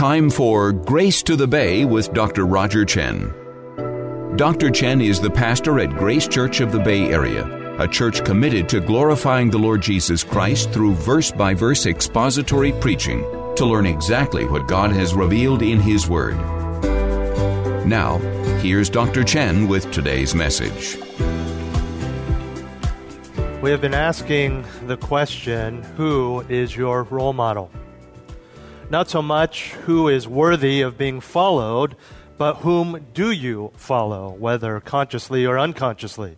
Time for Grace to the Bay with Dr. Roger Chen. Dr. Chen is the pastor at Grace Church of the Bay Area, a church committed to glorifying the Lord Jesus Christ through verse by verse expository preaching to learn exactly what God has revealed in His Word. Now, here's Dr. Chen with today's message. We have been asking the question who is your role model? Not so much who is worthy of being followed, but whom do you follow, whether consciously or unconsciously,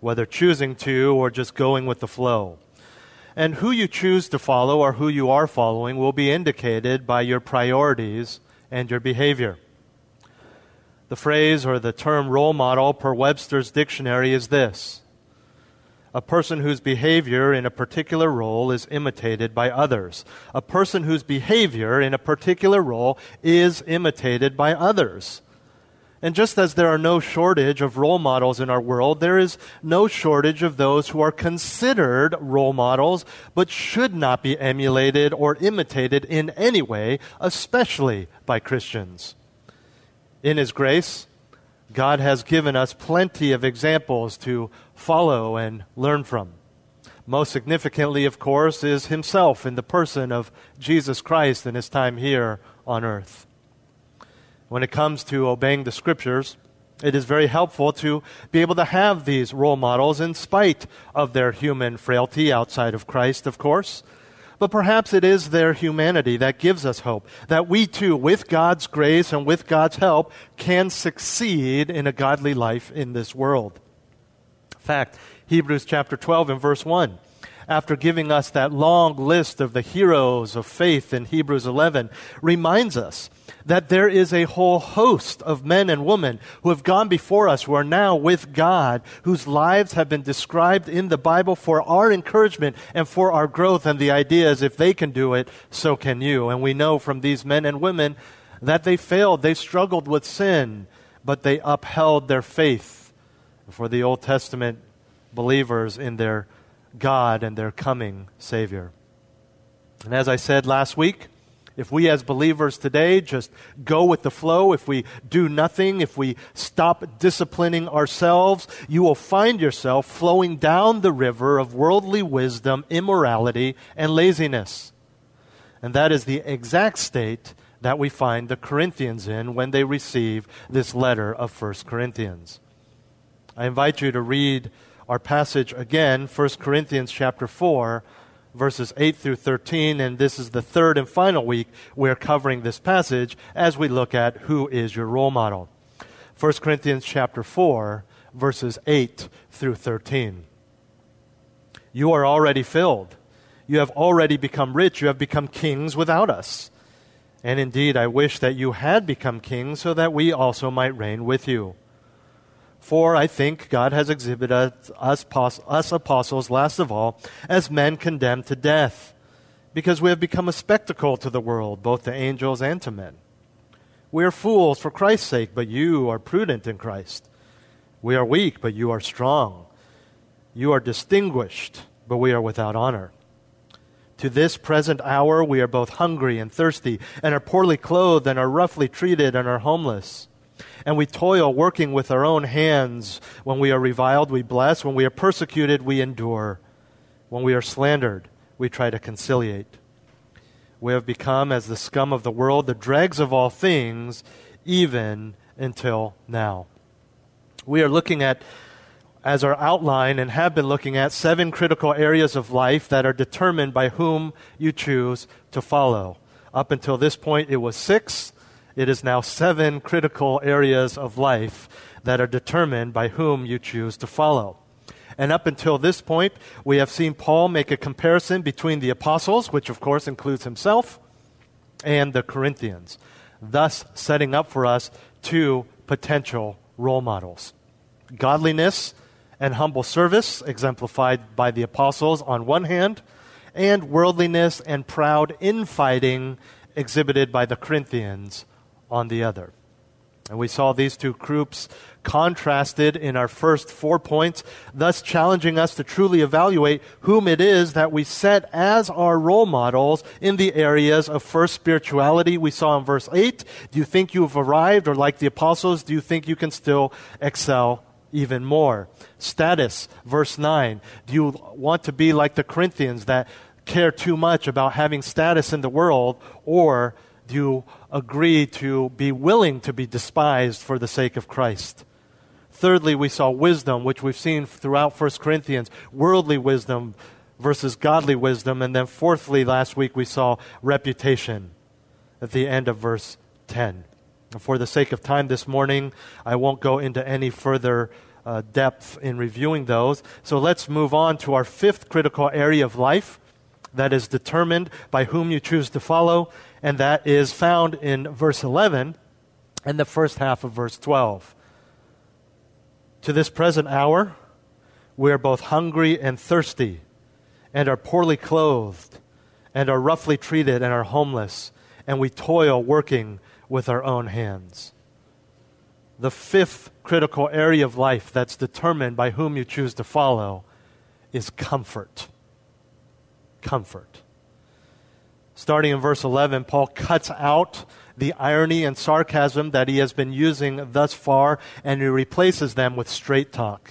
whether choosing to or just going with the flow. And who you choose to follow or who you are following will be indicated by your priorities and your behavior. The phrase or the term role model per Webster's dictionary is this a person whose behavior in a particular role is imitated by others. A person whose behavior in a particular role is imitated by others. And just as there are no shortage of role models in our world, there is no shortage of those who are considered role models, but should not be emulated or imitated in any way, especially by Christians. In His grace, God has given us plenty of examples to follow and learn from. Most significantly, of course, is himself in the person of Jesus Christ in his time here on earth. When it comes to obeying the scriptures, it is very helpful to be able to have these role models in spite of their human frailty outside of Christ, of course. But perhaps it is their humanity that gives us hope that we too, with God's grace and with God's help, can succeed in a godly life in this world. Fact, Hebrews chapter 12 and verse 1 after giving us that long list of the heroes of faith in Hebrews 11, reminds us that there is a whole host of men and women who have gone before us, who are now with God, whose lives have been described in the Bible for our encouragement and for our growth. And the idea is if they can do it, so can you. And we know from these men and women that they failed, they struggled with sin, but they upheld their faith for the Old Testament believers in their God and their coming Savior. And as I said last week, if we as believers today just go with the flow, if we do nothing, if we stop disciplining ourselves, you will find yourself flowing down the river of worldly wisdom, immorality, and laziness. And that is the exact state that we find the Corinthians in when they receive this letter of 1 Corinthians. I invite you to read our passage again, 1 Corinthians chapter 4, verses 8 through 13, and this is the third and final week we're covering this passage as we look at who is your role model. 1 Corinthians chapter 4, verses 8 through 13. You are already filled. You have already become rich. You have become kings without us. And indeed, I wish that you had become kings so that we also might reign with you. For I think God has exhibited us, us apostles, last of all, as men condemned to death, because we have become a spectacle to the world, both to angels and to men. We are fools for Christ's sake, but you are prudent in Christ. We are weak, but you are strong. You are distinguished, but we are without honor. To this present hour, we are both hungry and thirsty, and are poorly clothed, and are roughly treated, and are homeless and we toil working with our own hands. When we are reviled, we bless. When we are persecuted, we endure. When we are slandered, we try to conciliate. We have become, as the scum of the world, the dregs of all things, even until now. We are looking at, as our outline, and have been looking at, seven critical areas of life that are determined by whom you choose to follow. Up until this point, it was six. It is now seven critical areas of life that are determined by whom you choose to follow. And up until this point, we have seen Paul make a comparison between the apostles, which of course includes himself, and the Corinthians, thus setting up for us two potential role models godliness and humble service, exemplified by the apostles on one hand, and worldliness and proud infighting, exhibited by the Corinthians on the other. And we saw these two groups contrasted in our first four points, thus challenging us to truly evaluate whom it is that we set as our role models in the areas of first spirituality we saw in verse 8. Do you think you've arrived, or like the apostles, do you think you can still excel even more? Status, verse 9. Do you want to be like the Corinthians that care too much about having status in the world, or you agree to be willing to be despised for the sake of Christ? Thirdly, we saw wisdom, which we've seen throughout 1 Corinthians, worldly wisdom versus godly wisdom. And then fourthly, last week we saw reputation at the end of verse 10. For the sake of time this morning, I won't go into any further uh, depth in reviewing those. So let's move on to our fifth critical area of life that is determined by whom you choose to follow, and that is found in verse 11 and the first half of verse 12. To this present hour, we are both hungry and thirsty, and are poorly clothed, and are roughly treated, and are homeless, and we toil working with our own hands. The fifth critical area of life that's determined by whom you choose to follow is comfort comfort. Starting in verse 11, Paul cuts out the irony and sarcasm that he has been using thus far and he replaces them with straight talk.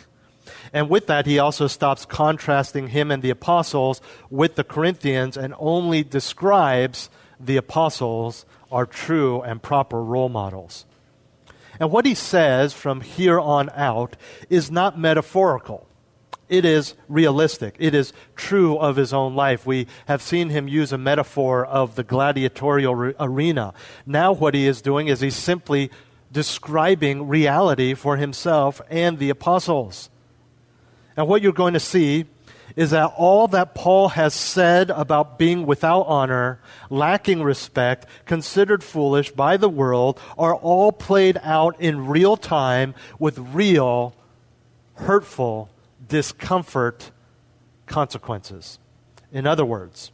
And with that, he also stops contrasting him and the apostles with the Corinthians and only describes the apostles are true and proper role models. And what he says from here on out is not metaphorical it is realistic. It is true of his own life. We have seen him use a metaphor of the gladiatorial re- arena. Now, what he is doing is he's simply describing reality for himself and the apostles. And what you're going to see is that all that Paul has said about being without honor, lacking respect, considered foolish by the world, are all played out in real time with real, hurtful discomfort consequences. In other words,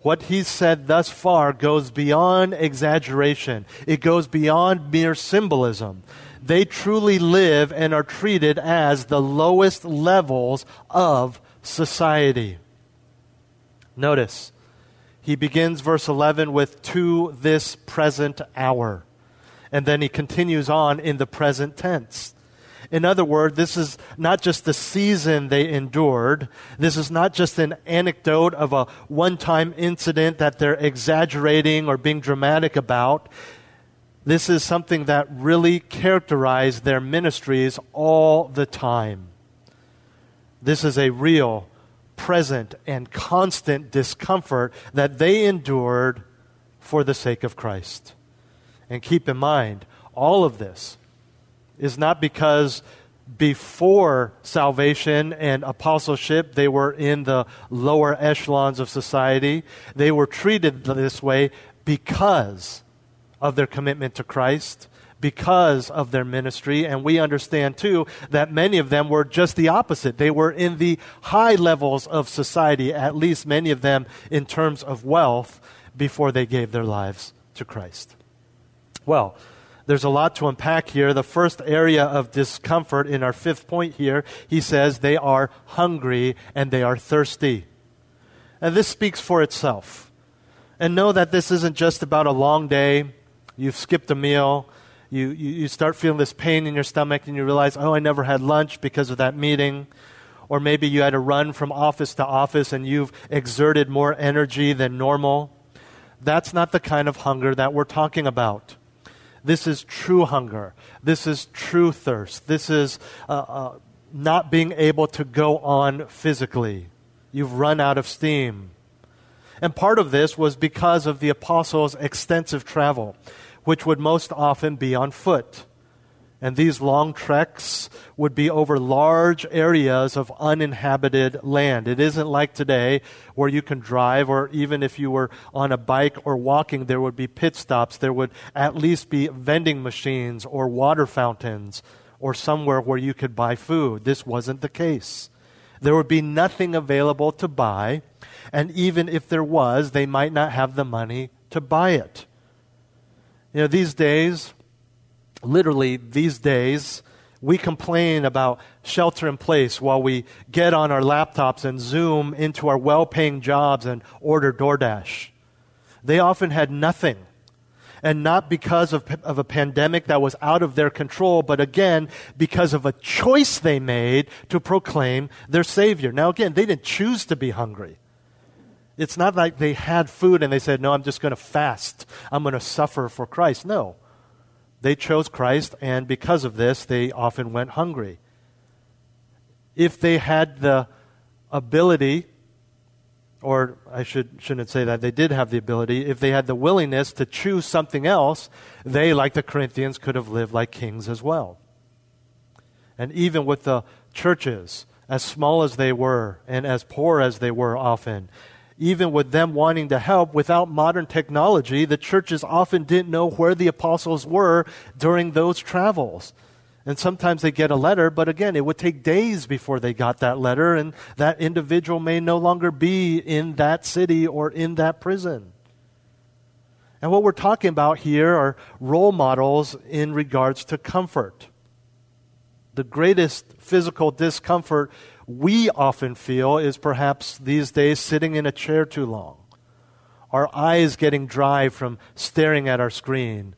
what he's said thus far goes beyond exaggeration, it goes beyond mere symbolism. They truly live and are treated as the lowest levels of society. Notice, he begins verse 11 with to this present hour. And then he continues on in the present tense. In other words, this is not just the season they endured. This is not just an anecdote of a one time incident that they're exaggerating or being dramatic about. This is something that really characterized their ministries all the time. This is a real, present, and constant discomfort that they endured for the sake of Christ. And keep in mind, all of this is not because before salvation and apostleship, they were in the lower echelons of society. They were treated this way because of their commitment to Christ, because of their ministry. And we understand, too, that many of them were just the opposite. They were in the high levels of society, at least many of them in terms of wealth, before they gave their lives to Christ. Well, there's a lot to unpack here. The first area of discomfort in our fifth point here, he says they are hungry and they are thirsty. And this speaks for itself. And know that this isn't just about a long day. You've skipped a meal. You, you, you start feeling this pain in your stomach and you realize, oh, I never had lunch because of that meeting. Or maybe you had to run from office to office and you've exerted more energy than normal. That's not the kind of hunger that we're talking about. This is true hunger. This is true thirst. This is uh, uh, not being able to go on physically. You've run out of steam. And part of this was because of the apostles' extensive travel, which would most often be on foot. And these long treks would be over large areas of uninhabited land. It isn't like today where you can drive, or even if you were on a bike or walking, there would be pit stops. There would at least be vending machines or water fountains or somewhere where you could buy food. This wasn't the case. There would be nothing available to buy, and even if there was, they might not have the money to buy it. You know, these days, literally these days, we complain about shelter in place while we get on our laptops and zoom into our well paying jobs and order DoorDash. They often had nothing. And not because of, of a pandemic that was out of their control, but again, because of a choice they made to proclaim their Savior. Now, again, they didn't choose to be hungry. It's not like they had food and they said, No, I'm just going to fast. I'm going to suffer for Christ. No. They chose Christ, and because of this, they often went hungry. If they had the ability, or I should, shouldn't say that, they did have the ability, if they had the willingness to choose something else, they, like the Corinthians, could have lived like kings as well. And even with the churches, as small as they were and as poor as they were often, even with them wanting to help, without modern technology, the churches often didn't know where the apostles were during those travels. And sometimes they get a letter, but again, it would take days before they got that letter, and that individual may no longer be in that city or in that prison. And what we're talking about here are role models in regards to comfort. The greatest physical discomfort we often feel is perhaps these days sitting in a chair too long, our eyes getting dry from staring at our screen,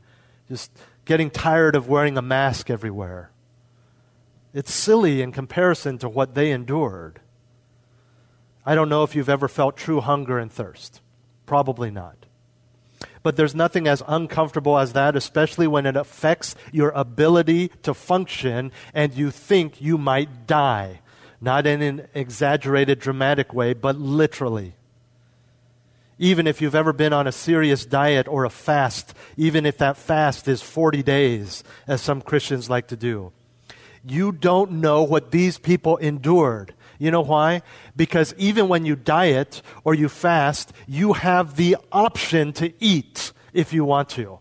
just getting tired of wearing a mask everywhere. It's silly in comparison to what they endured. I don't know if you've ever felt true hunger and thirst. Probably not. But there's nothing as uncomfortable as that, especially when it affects your ability to function and you think you might die not in an exaggerated, dramatic way, but literally. Even if you've ever been on a serious diet or a fast, even if that fast is 40 days, as some Christians like to do, you don't know what these people endured. You know why? Because even when you diet or you fast, you have the option to eat if you want to.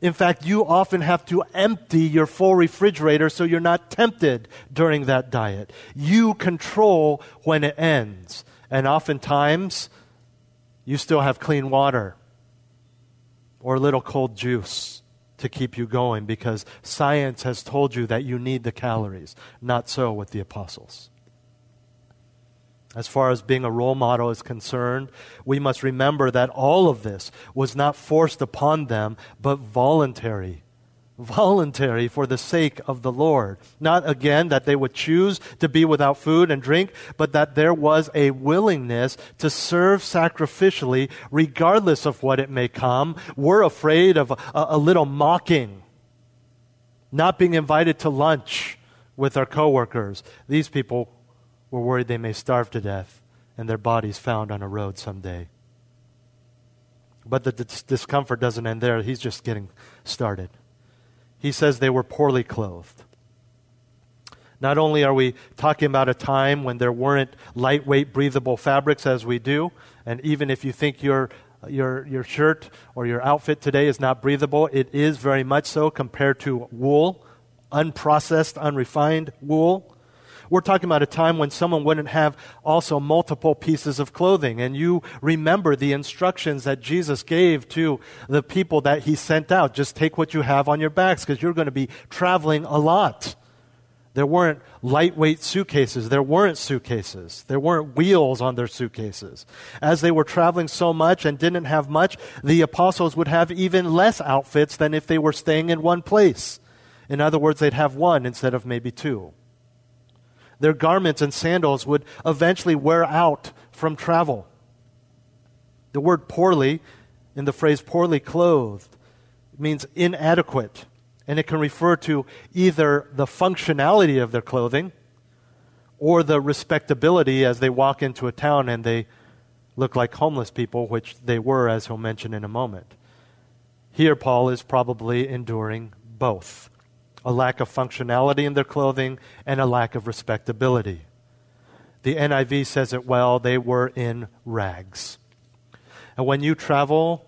In fact, you often have to empty your full refrigerator so you're not tempted during that diet. You control when it ends. And oftentimes, you still have clean water or a little cold juice to keep you going because science has told you that you need the calories. Not so with the apostles. As far as being a role model is concerned, we must remember that all of this was not forced upon them, but voluntary. Voluntary for the sake of the Lord. Not again that they would choose to be without food and drink, but that there was a willingness to serve sacrificially regardless of what it may come. We're afraid of a, a little mocking, not being invited to lunch with our coworkers. These people were worried they may starve to death and their bodies found on a road someday. But the dis- discomfort doesn't end there. He's just getting started. He says they were poorly clothed. Not only are we talking about a time when there weren't lightweight, breathable fabrics as we do, and even if you think your, your, your shirt or your outfit today is not breathable, it is very much so compared to wool, unprocessed, unrefined wool. We're talking about a time when someone wouldn't have also multiple pieces of clothing. And you remember the instructions that Jesus gave to the people that he sent out. Just take what you have on your backs because you're going to be traveling a lot. There weren't lightweight suitcases. There weren't suitcases. There weren't wheels on their suitcases. As they were traveling so much and didn't have much, the apostles would have even less outfits than if they were staying in one place. In other words, they'd have one instead of maybe two. Their garments and sandals would eventually wear out from travel. The word poorly, in the phrase poorly clothed, means inadequate, and it can refer to either the functionality of their clothing or the respectability as they walk into a town and they look like homeless people, which they were, as he'll mention in a moment. Here, Paul is probably enduring both. A lack of functionality in their clothing, and a lack of respectability. The NIV says it well they were in rags. And when you travel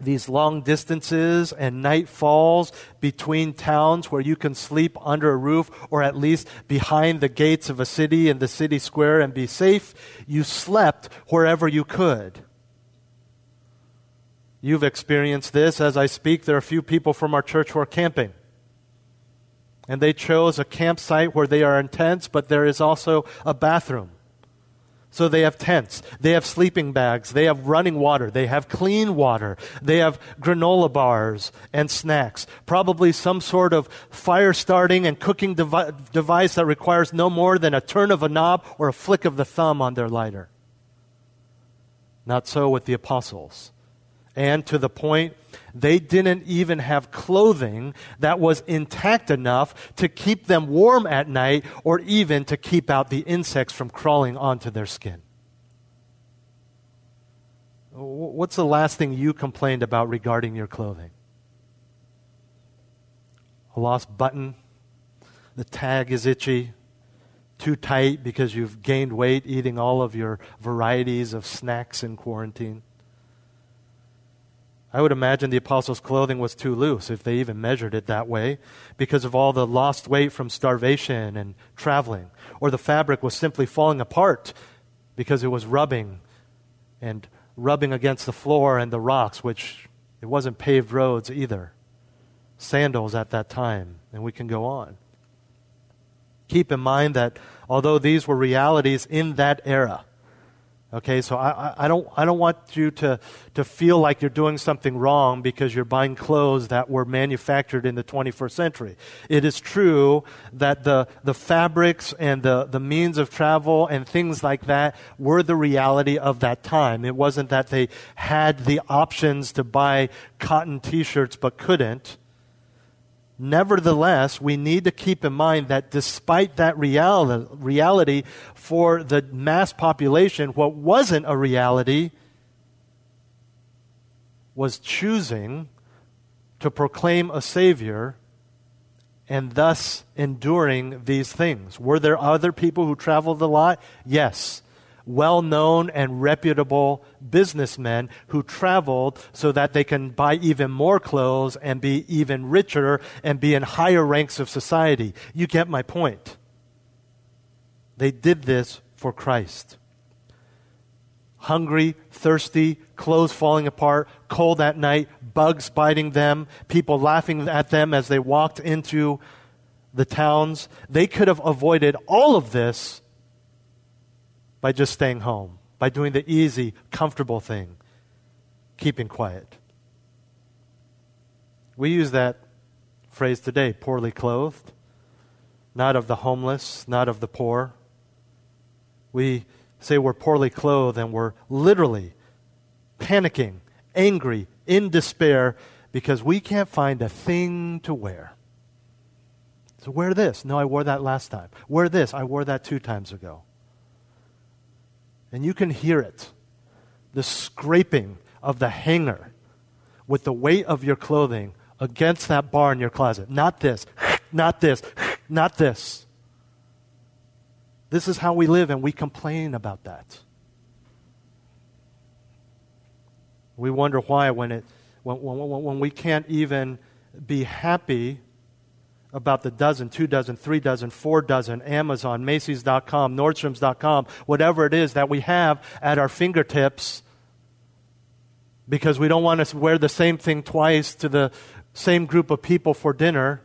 these long distances and night falls between towns where you can sleep under a roof or at least behind the gates of a city in the city square and be safe, you slept wherever you could. You've experienced this as I speak. There are a few people from our church who are camping. And they chose a campsite where they are in tents, but there is also a bathroom. So they have tents, they have sleeping bags, they have running water, they have clean water, they have granola bars and snacks, probably some sort of fire starting and cooking devi- device that requires no more than a turn of a knob or a flick of the thumb on their lighter. Not so with the apostles. And to the point, they didn't even have clothing that was intact enough to keep them warm at night or even to keep out the insects from crawling onto their skin. What's the last thing you complained about regarding your clothing? A lost button? The tag is itchy? Too tight because you've gained weight eating all of your varieties of snacks in quarantine? I would imagine the apostles' clothing was too loose, if they even measured it that way, because of all the lost weight from starvation and traveling. Or the fabric was simply falling apart because it was rubbing and rubbing against the floor and the rocks, which it wasn't paved roads either. Sandals at that time, and we can go on. Keep in mind that although these were realities in that era, Okay, so I, I, don't, I don't want you to, to feel like you're doing something wrong because you're buying clothes that were manufactured in the 21st century. It is true that the, the fabrics and the, the means of travel and things like that were the reality of that time. It wasn't that they had the options to buy cotton t shirts but couldn't. Nevertheless, we need to keep in mind that despite that reality, reality for the mass population, what wasn't a reality was choosing to proclaim a Savior and thus enduring these things. Were there other people who traveled a lot? Yes well known and reputable businessmen who traveled so that they can buy even more clothes and be even richer and be in higher ranks of society. You get my point. They did this for Christ. Hungry, thirsty, clothes falling apart, cold at night, bugs biting them, people laughing at them as they walked into the towns. They could have avoided all of this by just staying home, by doing the easy, comfortable thing, keeping quiet. We use that phrase today poorly clothed, not of the homeless, not of the poor. We say we're poorly clothed and we're literally panicking, angry, in despair because we can't find a thing to wear. So, wear this. No, I wore that last time. Wear this. I wore that two times ago. And you can hear it the scraping of the hanger with the weight of your clothing against that bar in your closet. Not this, not this, not this. This is how we live, and we complain about that. We wonder why when, it, when, when, when we can't even be happy about the dozen, two dozen, three dozen, four dozen, Amazon, Macy's.com, Nordstrom's.com, whatever it is that we have at our fingertips because we don't want to wear the same thing twice to the same group of people for dinner.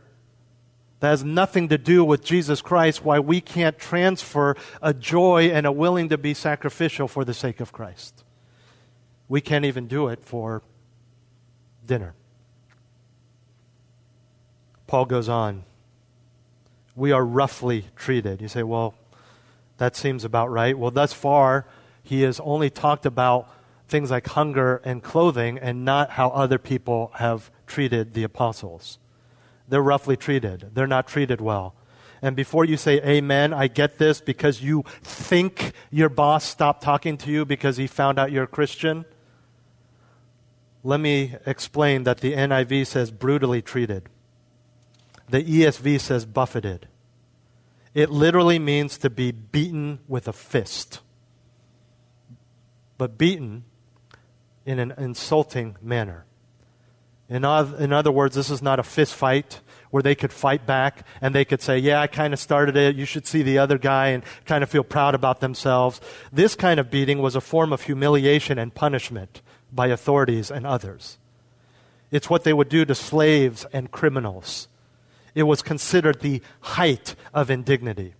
That has nothing to do with Jesus Christ, why we can't transfer a joy and a willing to be sacrificial for the sake of Christ. We can't even do it for dinner. Paul goes on. We are roughly treated. You say, well, that seems about right. Well, thus far, he has only talked about things like hunger and clothing and not how other people have treated the apostles. They're roughly treated, they're not treated well. And before you say amen, I get this because you think your boss stopped talking to you because he found out you're a Christian. Let me explain that the NIV says brutally treated. The ESV says buffeted. It literally means to be beaten with a fist. But beaten in an insulting manner. In, other words, this is not a fist fight where they could fight back and they could say, Yeah, I kind of started it. You should see the other guy and kind of feel proud about themselves. This kind of beating was a form of humiliation and punishment by authorities and others. It's what they would do to slaves and criminals. It was considered the height of indignity.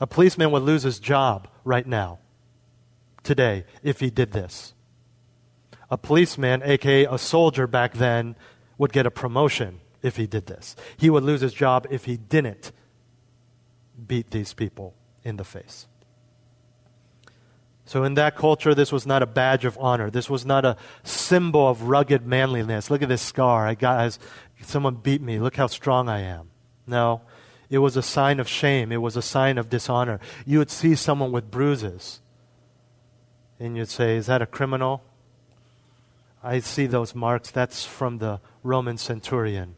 A policeman would lose his job right now, today, if he did this. A policeman, aka a soldier back then, would get a promotion if he did this. He would lose his job if he didn't beat these people in the face. So, in that culture, this was not a badge of honor. This was not a symbol of rugged manliness. Look at this scar. I got, someone beat me. Look how strong I am. No, it was a sign of shame. It was a sign of dishonor. You would see someone with bruises, and you'd say, Is that a criminal? I see those marks. That's from the Roman centurion.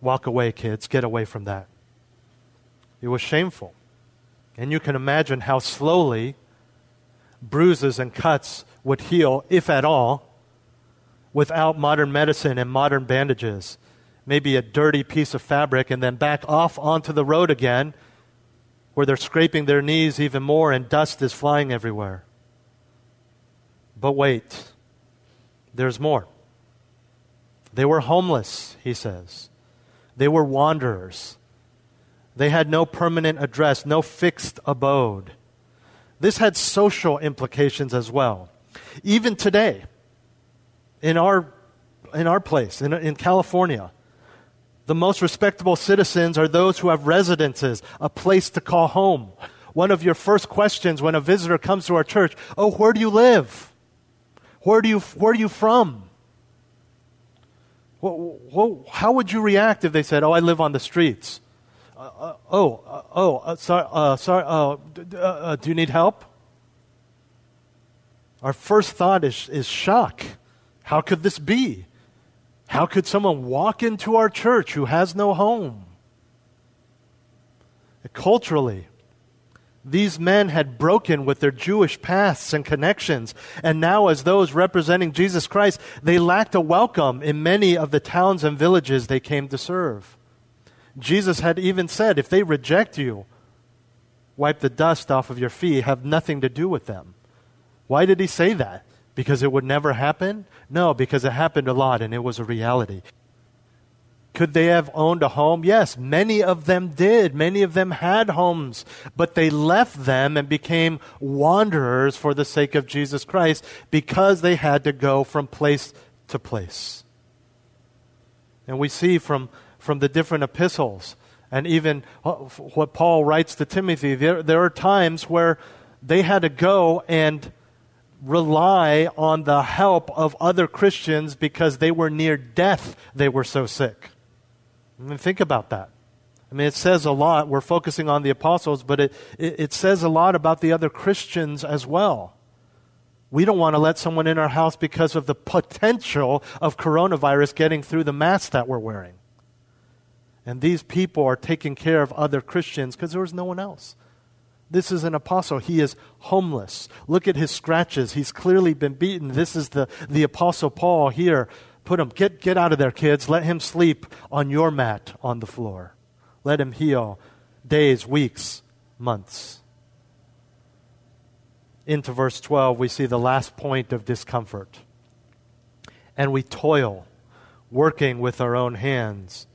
Walk away, kids. Get away from that. It was shameful. And you can imagine how slowly bruises and cuts would heal, if at all, without modern medicine and modern bandages. Maybe a dirty piece of fabric and then back off onto the road again where they're scraping their knees even more and dust is flying everywhere. But wait, there's more. They were homeless, he says. They were wanderers. They had no permanent address, no fixed abode. This had social implications as well. Even today, in our, in our place, in, in California, the most respectable citizens are those who have residences, a place to call home. One of your first questions when a visitor comes to our church, oh, where do you live? Where do you, where are you from? Well, well, how would you react if they said, oh, I live on the streets? Uh, uh, oh, uh, oh, uh, sorry, uh, sorry uh, d- do you need help? Our first thought is, is shock. How could this be? How could someone walk into our church who has no home? Culturally, these men had broken with their Jewish pasts and connections, and now, as those representing Jesus Christ, they lacked a welcome in many of the towns and villages they came to serve. Jesus had even said, if they reject you, wipe the dust off of your feet, have nothing to do with them. Why did he say that? Because it would never happen? No, because it happened a lot and it was a reality. Could they have owned a home? Yes, many of them did. Many of them had homes, but they left them and became wanderers for the sake of Jesus Christ because they had to go from place to place. And we see from from the different epistles and even what Paul writes to Timothy. There, there are times where they had to go and rely on the help of other Christians because they were near death, they were so sick. I mean, think about that. I mean, it says a lot. We're focusing on the apostles, but it, it, it says a lot about the other Christians as well. We don't want to let someone in our house because of the potential of coronavirus getting through the mask that we're wearing. And these people are taking care of other Christians because there was no one else. This is an apostle. He is homeless. Look at his scratches. He's clearly been beaten. This is the, the apostle Paul here. Put him, get, get out of there, kids. Let him sleep on your mat on the floor. Let him heal days, weeks, months. Into verse 12, we see the last point of discomfort. And we toil, working with our own hands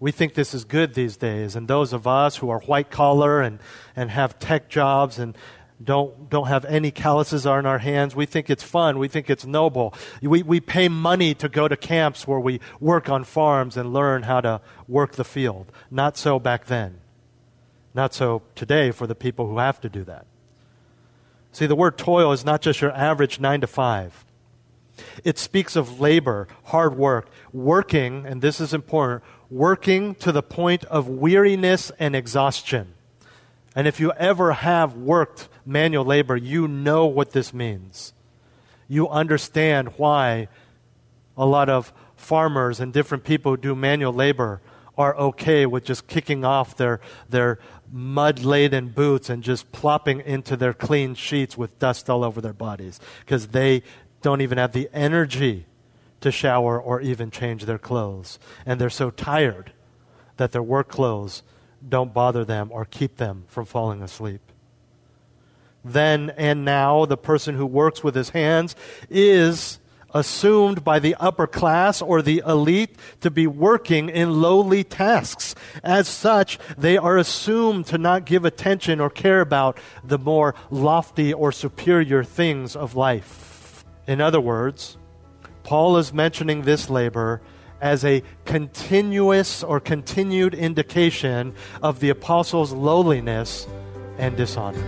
we think this is good these days. And those of us who are white collar and, and have tech jobs and don't, don't have any calluses on our hands, we think it's fun. We think it's noble. We, we pay money to go to camps where we work on farms and learn how to work the field. Not so back then. Not so today for the people who have to do that. See, the word toil is not just your average nine to five. It speaks of labor, hard work, working, and this is important, working to the point of weariness and exhaustion. And if you ever have worked manual labor, you know what this means. You understand why a lot of farmers and different people who do manual labor are okay with just kicking off their, their mud laden boots and just plopping into their clean sheets with dust all over their bodies because they don't even have the energy to shower or even change their clothes. And they're so tired that their work clothes don't bother them or keep them from falling asleep. Then and now, the person who works with his hands is assumed by the upper class or the elite to be working in lowly tasks. As such, they are assumed to not give attention or care about the more lofty or superior things of life. In other words, Paul is mentioning this labor as a continuous or continued indication of the apostles' lowliness and dishonor.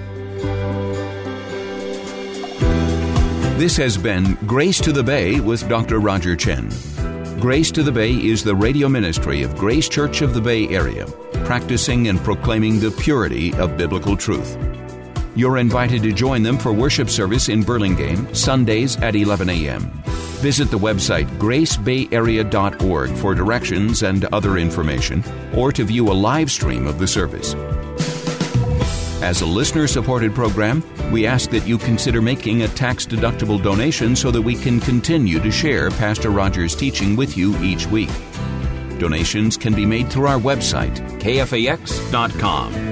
This has been Grace to the Bay with Dr. Roger Chen. Grace to the Bay is the radio ministry of Grace Church of the Bay Area, practicing and proclaiming the purity of biblical truth. You're invited to join them for worship service in Burlingame, Sundays at 11 a.m. Visit the website gracebayarea.org for directions and other information, or to view a live stream of the service. As a listener supported program, we ask that you consider making a tax deductible donation so that we can continue to share Pastor Rogers' teaching with you each week. Donations can be made through our website, kfax.com.